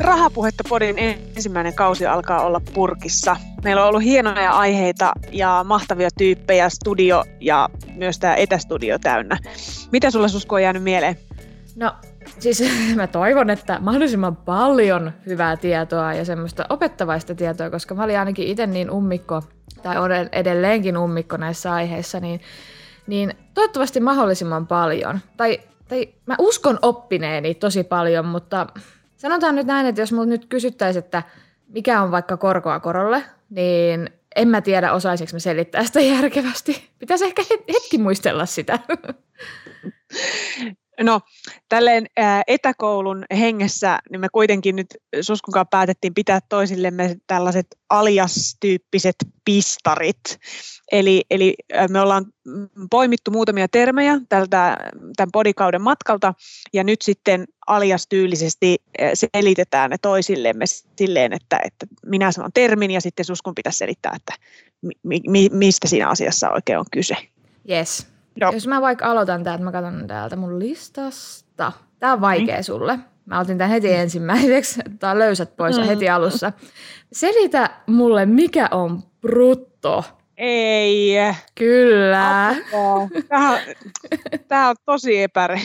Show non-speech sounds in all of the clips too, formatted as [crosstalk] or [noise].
Rahapuhetta podin ensimmäinen kausi alkaa olla purkissa. Meillä on ollut hienoja aiheita ja mahtavia tyyppejä, studio ja myös tämä etästudio täynnä. Mitä sulla Susko on jäänyt mieleen? No siis [laughs] mä toivon, että mahdollisimman paljon hyvää tietoa ja semmoista opettavaista tietoa, koska mä olin ainakin itse niin ummikko, tai olen edelleenkin ummikko näissä aiheissa, niin, niin toivottavasti mahdollisimman paljon. Tai, tai mä uskon oppineeni tosi paljon, mutta Sanotaan nyt näin, että jos mut nyt kysyttäisiin, että mikä on vaikka korkoa korolle, niin en mä tiedä, osaisinko mä selittää sitä järkevästi. Pitäisi ehkä hetki muistella sitä. [laughs] No, tälleen etäkoulun hengessä, niin me kuitenkin nyt Suskunkaan päätettiin pitää toisillemme tällaiset alias-tyyppiset pistarit. Eli, eli me ollaan poimittu muutamia termejä tältä, tämän podikauden matkalta, ja nyt sitten alias-tyylisesti selitetään ne toisillemme silleen, että, että minä sanon termin, ja sitten Suskun pitäisi selittää, että mi, mi, mistä siinä asiassa oikein on kyse. Yes. Joo. Jos mä vaikka aloitan täältä, mä katson täältä mun listasta. Tää on vaikea mm. sulle. Mä otin tämän heti mm. ensimmäiseksi. [laughs] Tää on löysät pois mm. heti alussa. Selitä mulle, mikä on brutto. Ei. Kyllä. Tämä on tosi epäreilu.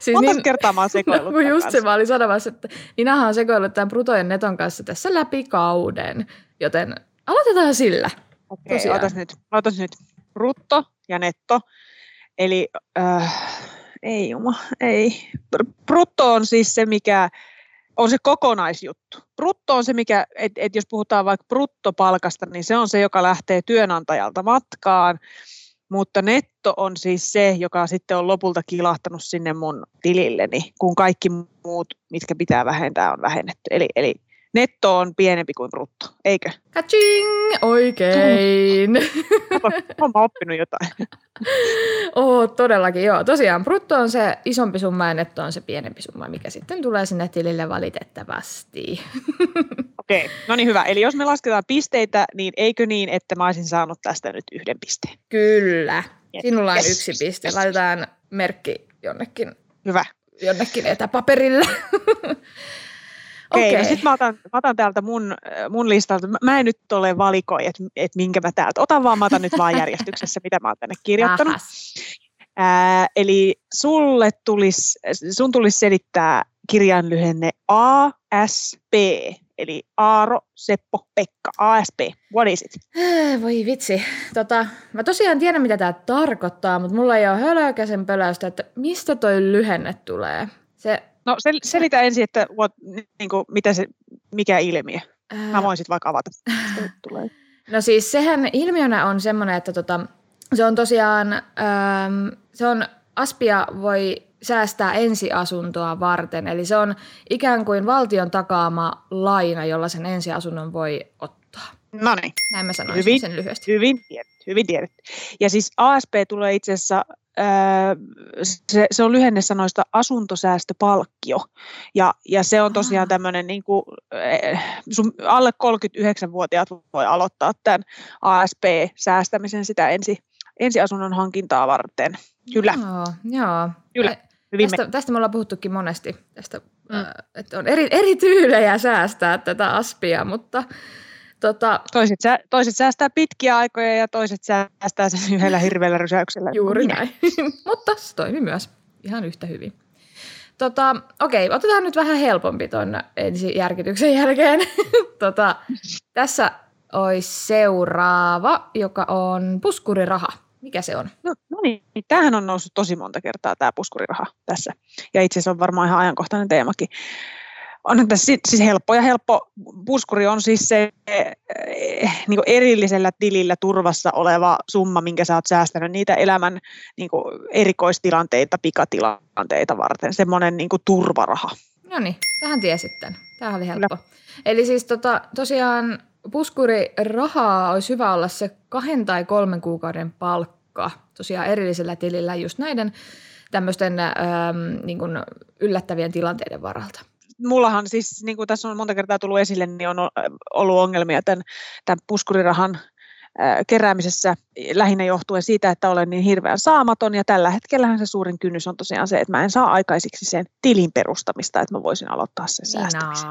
Siis Monta niin, kertaa mä oon sekoillut [laughs] no, just se mä olin sanomassa, että Ninahan on sekoillut tämän bruto ja neton kanssa tässä läpi kauden. Joten aloitetaan sillä. Okei, okay, otas nyt. Otas nyt. Brutto ja netto Eli äh, ei juma, ei. Brutto on siis se, mikä on se kokonaisjuttu. Brutto on se, mikä, että et jos puhutaan vaikka bruttopalkasta, niin se on se, joka lähtee työnantajalta matkaan, mutta netto on siis se, joka sitten on lopulta kilahtanut sinne mun tililleni, kun kaikki muut, mitkä pitää vähentää, on vähennetty. Eli, eli netto on pienempi kuin brutto, eikö? Kaching! Oikein. Olen oppinut jotain. [laughs] Oo, todellakin joo. Tosiaan brutto on se isompi summa ja netto on se pienempi summa, mikä sitten tulee sinne tilille valitettavasti. [laughs] Okei, okay. no niin hyvä. Eli jos me lasketaan pisteitä, niin eikö niin, että mä olisin saanut tästä nyt yhden pisteen? Kyllä. Yes. Sinulla on yes. yksi piste. Laitetaan merkki jonnekin. Hyvä. Jonnekin etäpaperille. [laughs] Okei, okay. no sitten mä otan, mä otan täältä mun, mun listalta. Mä en nyt ole valikoi, että et minkä mä täältä otan, vaan mä otan nyt vaan järjestyksessä, mitä mä oon tänne kirjoittanut. Ää, eli sulle tulis, sun tulisi selittää kirjanlyhenne ASP, eli Aaro, Seppo, Pekka, ASP. What is it? Voi vitsi. Tota, mä tosiaan tiedän, mitä tämä tarkoittaa, mutta mulla ei ole hölökäsen pöläystä, että mistä toi lyhenne tulee. Se No sel, selitä ensin, että what, niin kuin, mitä se, mikä ilmiö. Mä voin sitten vaikka avata. [laughs] Tulee. No siis sehän ilmiönä on semmoinen, että tota, se on tosiaan, ähm, se on, Aspia voi säästää ensiasuntoa varten. Eli se on ikään kuin valtion takaama laina, jolla sen ensiasunnon voi ottaa. No niin. Näin mä sanoisin hyvin, sen lyhyesti. Hyvin tiedetty, hyvin tiedetty. Ja siis ASP tulee itse asiassa se, se on lyhenne sanoista asuntosäästöpalkkio. Ja, ja se on tosiaan tämmöinen, niin kuin, sun alle 39-vuotiaat voi aloittaa tämän ASP-säästämisen sitä ensi, ensiasunnon hankintaa varten. Kyllä. Joo, joo. Kyllä. Hyvin tästä, tästä me ollaan puhuttukin monesti, tästä, mm. että on eri, eri tyylejä säästää tätä aspia, mutta Tota, toiset, sä, toiset säästää pitkiä aikoja ja toiset säästää sen yhdellä hirveällä rysäyksellä. Juuri näin. [laughs] Mutta se toimii myös ihan yhtä hyvin. Tota, okei, otetaan nyt vähän helpompi tuon ensi järkytyksen jälkeen. [laughs] tota, tässä olisi seuraava, joka on puskuriraha. Mikä se on? No, no niin, tämähän on noussut tosi monta kertaa tämä puskuriraha tässä. Ja itse asiassa on varmaan ihan ajankohtainen teemakin on tässä siis helppo ja helppo puskuri on siis se eh, niin erillisellä tilillä turvassa oleva summa, minkä sä oot säästänyt niitä elämän niin erikoistilanteita, pikatilanteita varten, semmoinen niin turvaraha. No niin, tähän tiesitte. Tämä oli helppo. Kyllä. Eli siis tota, tosiaan puskurirahaa olisi hyvä olla se kahden tai kolmen kuukauden palkka palkka tosiaan erillisellä tilillä just näiden tämmöisten ähm, niin kuin yllättävien tilanteiden varalta mullahan siis, niin kuin tässä on monta kertaa tullut esille, niin on ollut ongelmia tämän, tämän puskurirahan keräämisessä lähinnä johtuen siitä, että olen niin hirveän saamaton ja tällä hetkellähän se suurin kynnys on tosiaan se, että mä en saa aikaisiksi sen tilin perustamista, että mä voisin aloittaa sen säästämisen.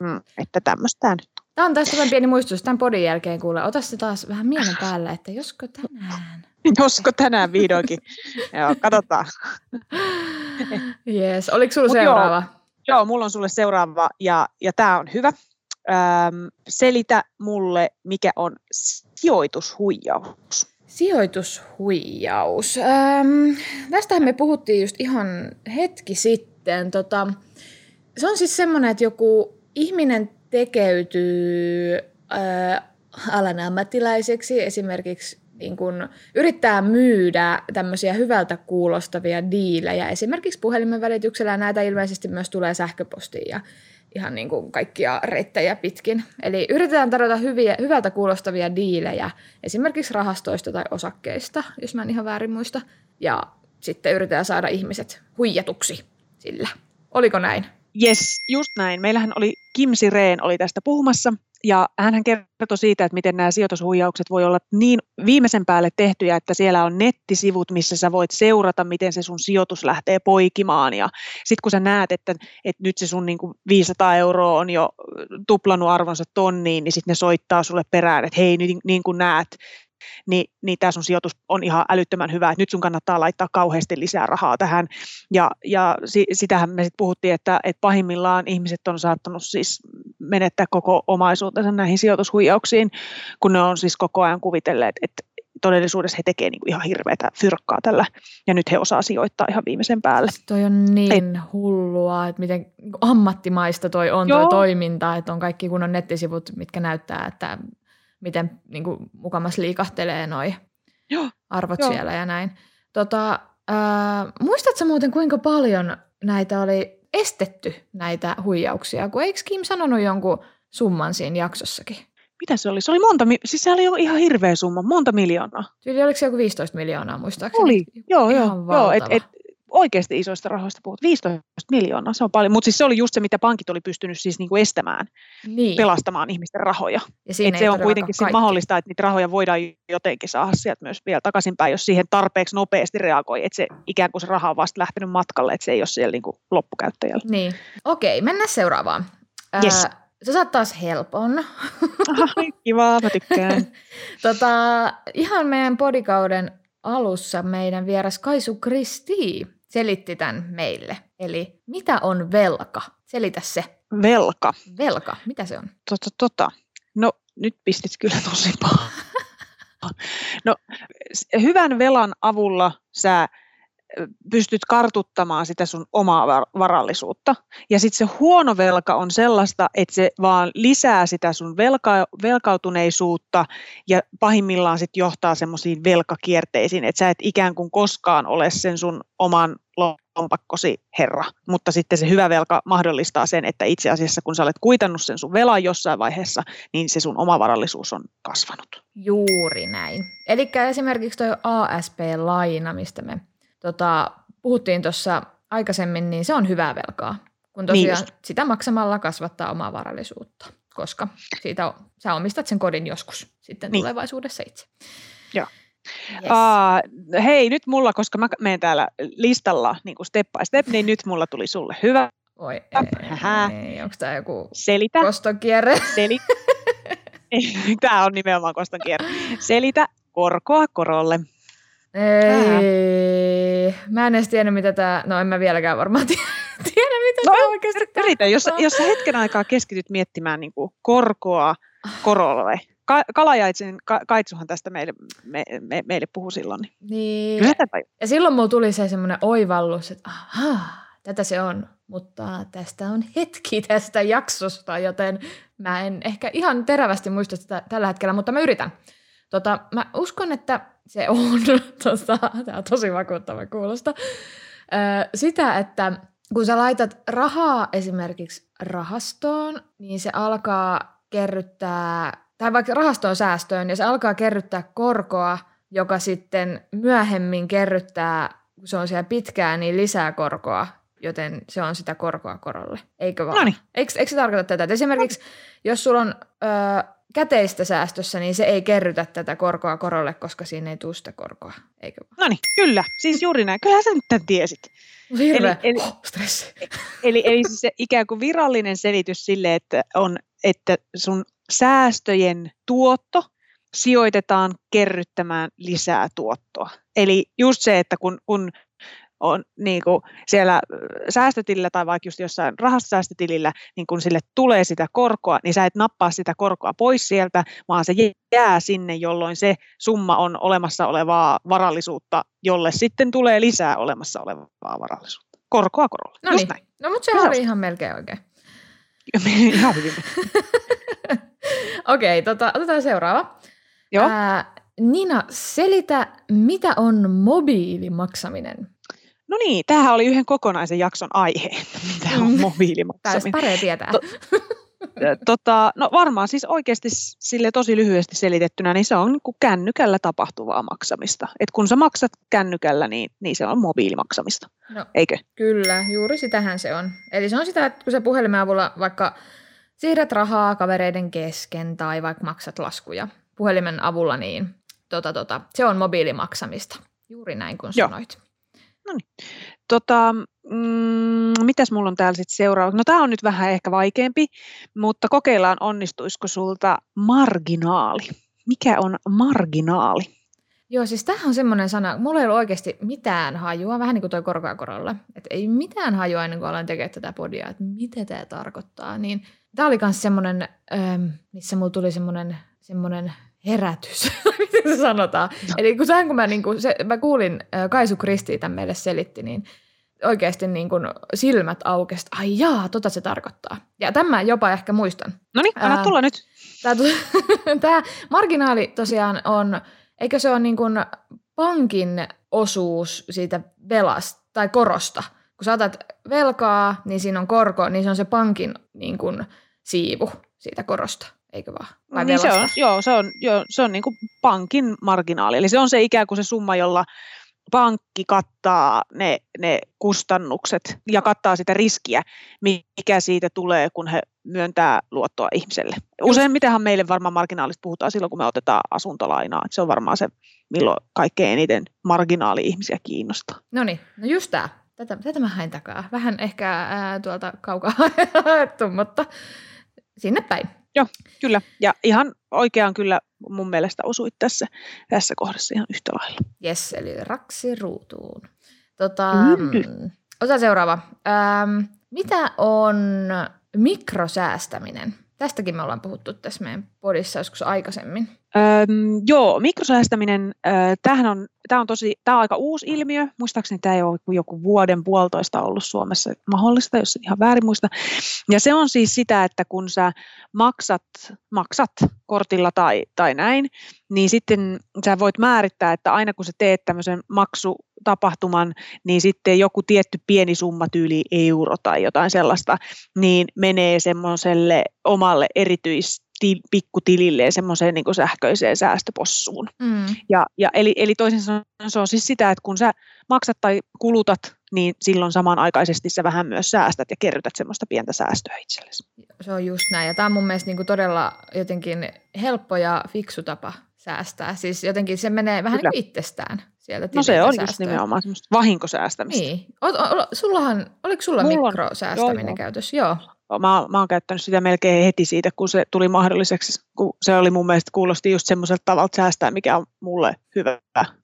Mm, että tämmöistä nyt. Tämä on tästä pieni muistutus tämän podin jälkeen kuule. Ota se taas vähän mielen päälle, että josko tänään. [laughs] Josko tänään vihdoinkin. [laughs] joo, katsotaan. Yes. Oliko sinulla seuraava? Joo, joo, mulla on sulle seuraava ja, ja tämä on hyvä. Öm, selitä mulle, mikä on sijoitushuijaus. Sijoitushuijaus. Öm, tästähän me puhuttiin just ihan hetki sitten. Tota, se on siis semmoinen, että joku ihminen tekeytyy äh, alan ammattilaiseksi, esimerkiksi niin kun yrittää myydä tämmöisiä hyvältä kuulostavia diilejä, esimerkiksi puhelimen välityksellä, näitä ilmeisesti myös tulee sähköpostiin ja ihan niin kuin kaikkia reittejä pitkin. Eli yritetään tarjota hyviä, hyvältä kuulostavia diilejä, esimerkiksi rahastoista tai osakkeista, jos mä en ihan väärin muista, ja sitten yritetään saada ihmiset huijatuksi sillä. Oliko näin? Yes, just näin. Meillähän oli Kim Sireen oli tästä puhumassa ja hän kertoi siitä, että miten nämä sijoitushuijaukset voi olla niin viimeisen päälle tehtyjä, että siellä on nettisivut, missä sä voit seurata, miten se sun sijoitus lähtee poikimaan. Ja sitten kun sä näet, että, että nyt se sun niin kuin 500 euroa on jo tuplannut arvonsa tonniin, niin sitten ne soittaa sulle perään, että hei, niin, niin kuin näet, niin, niin tämä sun sijoitus on ihan älyttömän hyvä, että nyt sun kannattaa laittaa kauheasti lisää rahaa tähän. Ja, ja si, sitähän me sitten puhuttiin, että, että pahimmillaan ihmiset on saattanut siis menettää koko omaisuutensa näihin sijoitushuijauksiin, kun ne on siis koko ajan kuvitelleet, että todellisuudessa he tekevät niinku ihan hirveätä fyrkkaa tällä, ja nyt he osaa sijoittaa ihan viimeisen päälle. Toi on niin Et, hullua, että miten ammattimaista toi on Joo. toi toiminta, että on kaikki kunnon nettisivut, mitkä näyttää, että miten niin kuin, mukamas liikahtelee noi Joo. arvot Joo. siellä ja näin. Tota, ää, muistatko muuten, kuinka paljon näitä oli estetty, näitä huijauksia? Kun eikö Kim sanonut jonkun summan siinä jaksossakin? Mitä se oli? Se oli monta, siis se oli ihan hirveä summa, monta miljoonaa. Tyyli oliko se joku 15 miljoonaa muistaakseni? Oli, joo, joo, joo et, et, oikeasti isoista rahoista puhut, 15 miljoonaa, se on paljon, mutta siis se oli just se, mitä pankit oli pystynyt siis niinku estämään, niin. pelastamaan ihmisten rahoja. Ja Et se on kuitenkin se mahdollista, että niitä rahoja voidaan jotenkin saada sieltä myös vielä takaisinpäin, jos siihen tarpeeksi nopeasti reagoi, että se ikään kuin se raha on vasta lähtenyt matkalle, että se ei ole siellä niinku loppukäyttäjällä. Niin, okei, mennään seuraavaan. Yes. Äh, Sä saat taas helpon. Aha, [laughs] kiva, mä tykkään. [laughs] tota, ihan meidän podikauden alussa meidän vieras Kaisu Kristi selitti tämän meille. Eli mitä on velka? Selitä se. Velka. Velka, mitä se on? Tota, tota. No nyt pistit kyllä tosi paha. [laughs] No hyvän velan avulla sä pystyt kartuttamaan sitä sun omaa varallisuutta. Ja sitten se huono velka on sellaista, että se vaan lisää sitä sun velka, velkautuneisuutta ja pahimmillaan sitten johtaa semmoisiin velkakierteisiin, että sä et ikään kuin koskaan ole sen sun oman lompakkosi herra. Mutta sitten se hyvä velka mahdollistaa sen, että itse asiassa kun sä olet kuitannut sen sun velan jossain vaiheessa, niin se sun oma varallisuus on kasvanut. Juuri näin. Eli esimerkiksi tuo ASP-laina, mistä me tota, puhuttiin tuossa aikaisemmin, niin se on hyvää velkaa, kun tosiaan niin sitä maksamalla kasvattaa omaa varallisuutta, koska siitä on, sä omistat sen kodin joskus sitten niin. tulevaisuudessa itse. Joo. Yes. Uh, hei, nyt mulla, koska mä menen täällä listalla niin kuin step by step, niin nyt mulla tuli sulle hyvä. Oi ei, onko tämä joku Selitä. kostokierre? Seli... [laughs] [laughs] tämä on nimenomaan kostokierre. Selitä korkoa korolle. Ei, mä en edes tiedä mitä tämä, no en mä vieläkään varmaan tiedä, [laughs] tiedä mitä no, tämä oikeasti yritä, jos, jos sä hetken aikaa keskityt miettimään niin kuin korkoa korolle. Ka- Kalajaitsen ka- Kaitsuhan tästä meille, me, me, meille puhui silloin. Niin. niin. Ja silloin mulla tuli se semmoinen oivallus, että aha, tätä se on, mutta tästä on hetki tästä jaksosta, joten mä en ehkä ihan terävästi muista sitä tällä hetkellä, mutta mä yritän. Tota, mä uskon, että se on, [laughs] tota, tämä on tosi vakuuttava kuulosta, sitä, että kun sä laitat rahaa esimerkiksi rahastoon, niin se alkaa kerryttää, tai vaikka rahastoon säästöön, ja se alkaa kerryttää korkoa joka sitten myöhemmin kerryttää, kun se on siellä pitkään, niin lisää korkoa, joten se on sitä korkoa korolle, eikö vaan? Noniin. Eikö, eikö se tarkoita tätä? Että esimerkiksi jos sulla on ö, käteistä säästössä, niin se ei kerrytä tätä korkoa korolle, koska siinä ei tule sitä korkoa, eikö vaan? No niin, kyllä. Siis juuri näin. Kyllähän sä nyt tämän tiesit. Hirveä Eli- eli- oh, stressi. Eli, eli siis se ikään kuin virallinen selitys sille, että on, että sun säästöjen tuotto sijoitetaan kerryttämään lisää tuottoa. Eli just se, että kun, kun on niin kuin siellä ö, säästötilillä tai vaikka just jossain rahastosäästötilillä, niin kun sille tulee sitä korkoa, niin sä et nappaa sitä korkoa pois sieltä, vaan se jää sinne, jolloin se summa on olemassa olevaa varallisuutta, jolle sitten tulee lisää olemassa olevaa varallisuutta. Korkoa korolle. No niin, näin. no mutta Hyvä. oli ihan melkein oikein. [laughs] Ihan hyvin. [laughs] Okei, tota, otetaan seuraava. Joo. Ää, Nina, selitä, mitä on mobiilimaksaminen? No niin, tämähän oli yhden kokonaisen jakson aihe, [laughs] että mitä on Mm. Tämä olisi mobiilimaksaminen. tietää. To- Ö, Tota, no varmaan siis oikeasti sille tosi lyhyesti selitettynä, niin se on niin kuin kännykällä tapahtuvaa maksamista. Et kun sä maksat kännykällä, niin, niin se on mobiilimaksamista, No, eikö? kyllä, juuri sitähän se on. Eli se on sitä, että kun sä puhelimen avulla vaikka siirrät rahaa kavereiden kesken tai vaikka maksat laskuja puhelimen avulla, niin tota, tota, se on mobiilimaksamista. Juuri näin kuin Joo. Sanoit. Tota, mm, mitäs mulla on täällä sitten seuraava? No tämä on nyt vähän ehkä vaikeampi, mutta kokeillaan onnistuisiko sulta marginaali. Mikä on marginaali? Joo, siis tämähän on semmoinen sana, mulla ei ollut oikeasti mitään hajua, vähän niin kuin toi korkoa korolla. Että ei mitään hajua ennen kuin aloin tekemään tätä podia, että mitä tämä tarkoittaa. Niin tämä oli myös semmoinen, missä mulla tuli semmoinen, semmoinen herätys, [laughs] miten se sanotaan. Eli kun, sehän, kun mä, niin kuin, se, mä kuulin, Kaisu Kristi tämän meille selitti, niin oikeasti niin kuin silmät aukesi, ai jaa, tota se tarkoittaa. Ja tämän jopa ehkä muistan. No niin, anna tulla nyt. Tämä, tämä [laughs] marginaali tosiaan on, eikö se ole niin kuin pankin osuus siitä velasta tai korosta? Kun sä otat velkaa, niin siinä on korko, niin se on se pankin niin kuin siivu siitä korosta, eikö vaan? Vai niin se on, joo, se on, joo, se on niin kuin pankin marginaali. Eli se on se ikään kuin se summa, jolla pankki kattaa ne, ne kustannukset ja kattaa sitä riskiä, mikä siitä tulee, kun he myöntää luottoa ihmiselle. Useimmitenhan meille varmaan marginaalista puhutaan silloin, kun me otetaan asuntolainaa. Se on varmaan se, milloin kaikkein eniten marginaali-ihmisiä kiinnostaa. No niin, no just tämä. Tätä, tätä mä hain takaa. Vähän ehkä ää, tuolta kaukaa [laughs] haettu, mutta sinne päin. Kyllä, ja ihan oikeaan kyllä mun mielestä osuit tässä, tässä kohdassa ihan yhtä lailla. Yes, eli raksi ruutuun. Tota, Kyllä. mm, ota seuraava. Ähm, mitä on mikrosäästäminen? Tästäkin me ollaan puhuttu tässä meidän podissa joskus aikaisemmin. Öm, joo, mikrosäästäminen, tämähän on, tämä on, tosi, tämä on aika uusi ilmiö. Muistaakseni tämä ei ole joku vuoden puolitoista ollut Suomessa mahdollista, jos ihan väärin muista. Ja se on siis sitä, että kun sä maksat, maksat kortilla tai, tai näin, niin sitten sä voit määrittää, että aina kun sä teet tämmöisen maksutapahtuman, niin sitten joku tietty pieni summa tyyli euro tai jotain sellaista, niin menee semmoiselle omalle erityis pikkutililleen semmoiseen niin sähköiseen säästöpossuun. Mm. Ja, ja eli, eli toisin sanoen se on siis sitä, että kun sä maksat tai kulutat, niin silloin samanaikaisesti sä vähän myös säästät ja kerrytät semmoista pientä säästöä itsellesi. Se on just näin. Ja tämä on mun mielestä niinku todella jotenkin helppo ja fiksu tapa säästää. Siis jotenkin se menee vähän Kyllä. niin kuin itsestään sieltä No se on just nimenomaan semmoista vahinkosäästämistä. Niin. O, o, sullahan, oliko sulla Mulla on. mikrosäästäminen Joo, joo. käytössä? Joo. Mä, mä oon käyttänyt sitä melkein heti siitä, kun se tuli mahdolliseksi, kun se oli mun mielestä kuulosti just semmoiselta tavalta säästää, mikä on mulle hyvä,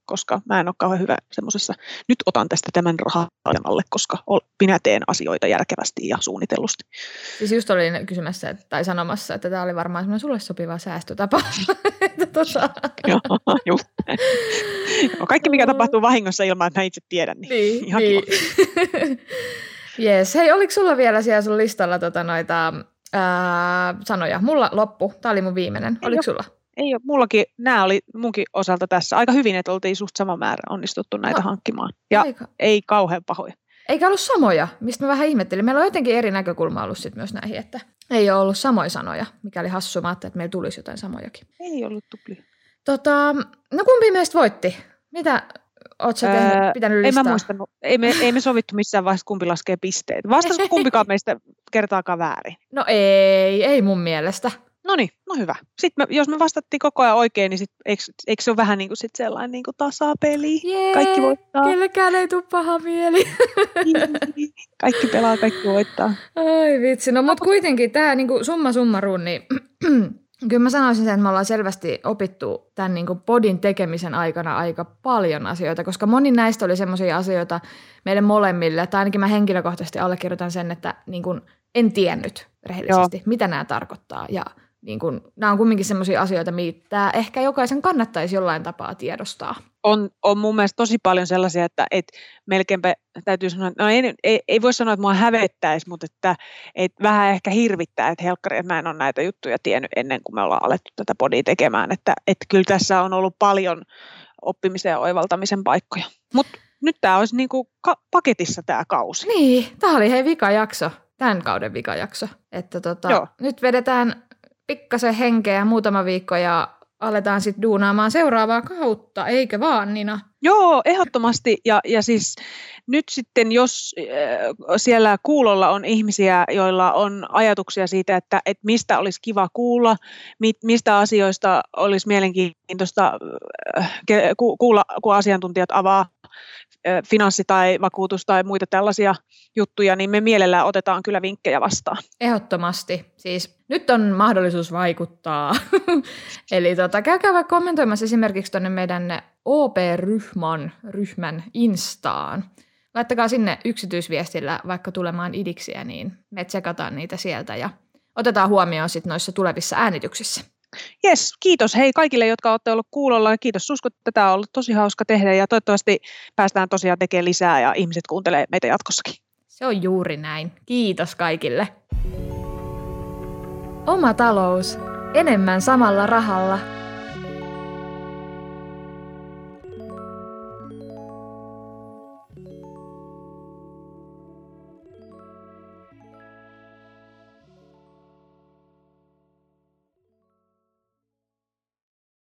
koska mä en ole kauhean hyvä semmoisessa, nyt otan tästä tämän rahan alle, koska ol- minä teen asioita järkevästi ja suunnitellusti. Siis just olin kysymässä tai sanomassa, että tämä oli varmaan semmoinen sulle sopiva säästötapa. [laughs] Tota, Joo, just. Joo, Kaikki, mikä tapahtuu vahingossa ilman, että mä itse tiedän, niin, niin, ihan niin. kiva. [laughs] Yes. Hei, oliko sulla vielä siellä sun listalla tota noita ää, sanoja? Mulla loppu. Tämä oli mun viimeinen. Ei Oliko oo. sulla? Ei ole, mullakin, nämä oli munkin osalta tässä aika hyvin, että oltiin suht sama määrä onnistuttu näitä No. hankkimaan. Ja Eikä, ei kauhean pahoja. eikä ollut samoja, mistä mä vähän ihmettelin. Meillä on jotenkin eri näkökulma ollut sit myös näihin, että ei ole ollut samoja sanoja, mikä oli hassua. Mä että meillä tulisi jotain samojakin. Ei ollut tuplia. Tota, no kumpi meistä voitti? Mitä oot sä tehnyt, öö, pitänyt listaa? En mä muistanut. Ei me, ei me sovittu missään vaiheessa, kumpi laskee pisteet. Vastasiko [laughs] kumpikaan meistä kertaakaan väärin? No ei, ei mun mielestä. No niin, no hyvä. Sitten me, jos me vastattiin koko ajan oikein, niin sit, eikö, eikö se ole vähän niin kuin sit sellainen niin kuin tasapeli? Jee, kaikki voittaa. Kellekään ei tule paha mieli. kaikki pelaa, kaikki voittaa. Ai vitsi, no mutta kuitenkin tämä niin summa summaruun, niin Kyllä mä sanoisin sen, että me ollaan selvästi opittu tämän niin podin tekemisen aikana aika paljon asioita, koska moni näistä oli semmoisia asioita meille molemmille, tai ainakin mä henkilökohtaisesti allekirjoitan sen, että niin kuin en tiennyt rehellisesti, Joo. mitä nämä tarkoittaa. Ja niin kun, nämä on kumminkin sellaisia asioita, mitä ehkä jokaisen kannattaisi jollain tapaa tiedostaa. On, on mun mielestä tosi paljon sellaisia, että et melkeinpä täytyy sanoa, että no ei, ei, ei voi sanoa, että mua hävettäisi, mutta että et vähän ehkä hirvittää, että helkkari, että mä en ole näitä juttuja tiennyt ennen kuin me ollaan alettu tätä podia tekemään. Että et kyllä tässä on ollut paljon oppimisen ja oivaltamisen paikkoja. Mutta nyt tämä olisi niinku ka- paketissa tämä kausi. Niin, tämä oli hei vika jakso tämän kauden vikajakso. Että tota, nyt vedetään pikkasen henkeä muutama viikko ja aletaan sitten duunaamaan seuraavaa kautta, eikö vaan Nina? Joo, ehdottomasti. Ja, ja siis nyt sitten, jos äh, siellä kuulolla on ihmisiä, joilla on ajatuksia siitä, että, että mistä olisi kiva kuulla, mistä asioista olisi mielenkiintoista äh, kuulla, kun asiantuntijat avaa finanssi- tai vakuutus- tai muita tällaisia juttuja, niin me mielellään otetaan kyllä vinkkejä vastaan. Ehdottomasti. Siis nyt on mahdollisuus vaikuttaa. [laughs] Eli tota, käykää vaikka kommentoimassa esimerkiksi tuonne meidän OP-ryhmän ryhmän Instaan. Laittakaa sinne yksityisviestillä vaikka tulemaan idiksiä, niin me tsekataan niitä sieltä ja otetaan huomioon sitten noissa tulevissa äänityksissä. Jes, kiitos hei kaikille, jotka olette olleet kuulolla. Kiitos Susko, tätä on ollut tosi hauska tehdä ja toivottavasti päästään tosiaan tekemään lisää ja ihmiset kuuntelee meitä jatkossakin. Se on juuri näin. Kiitos kaikille. Oma talous. Enemmän samalla rahalla.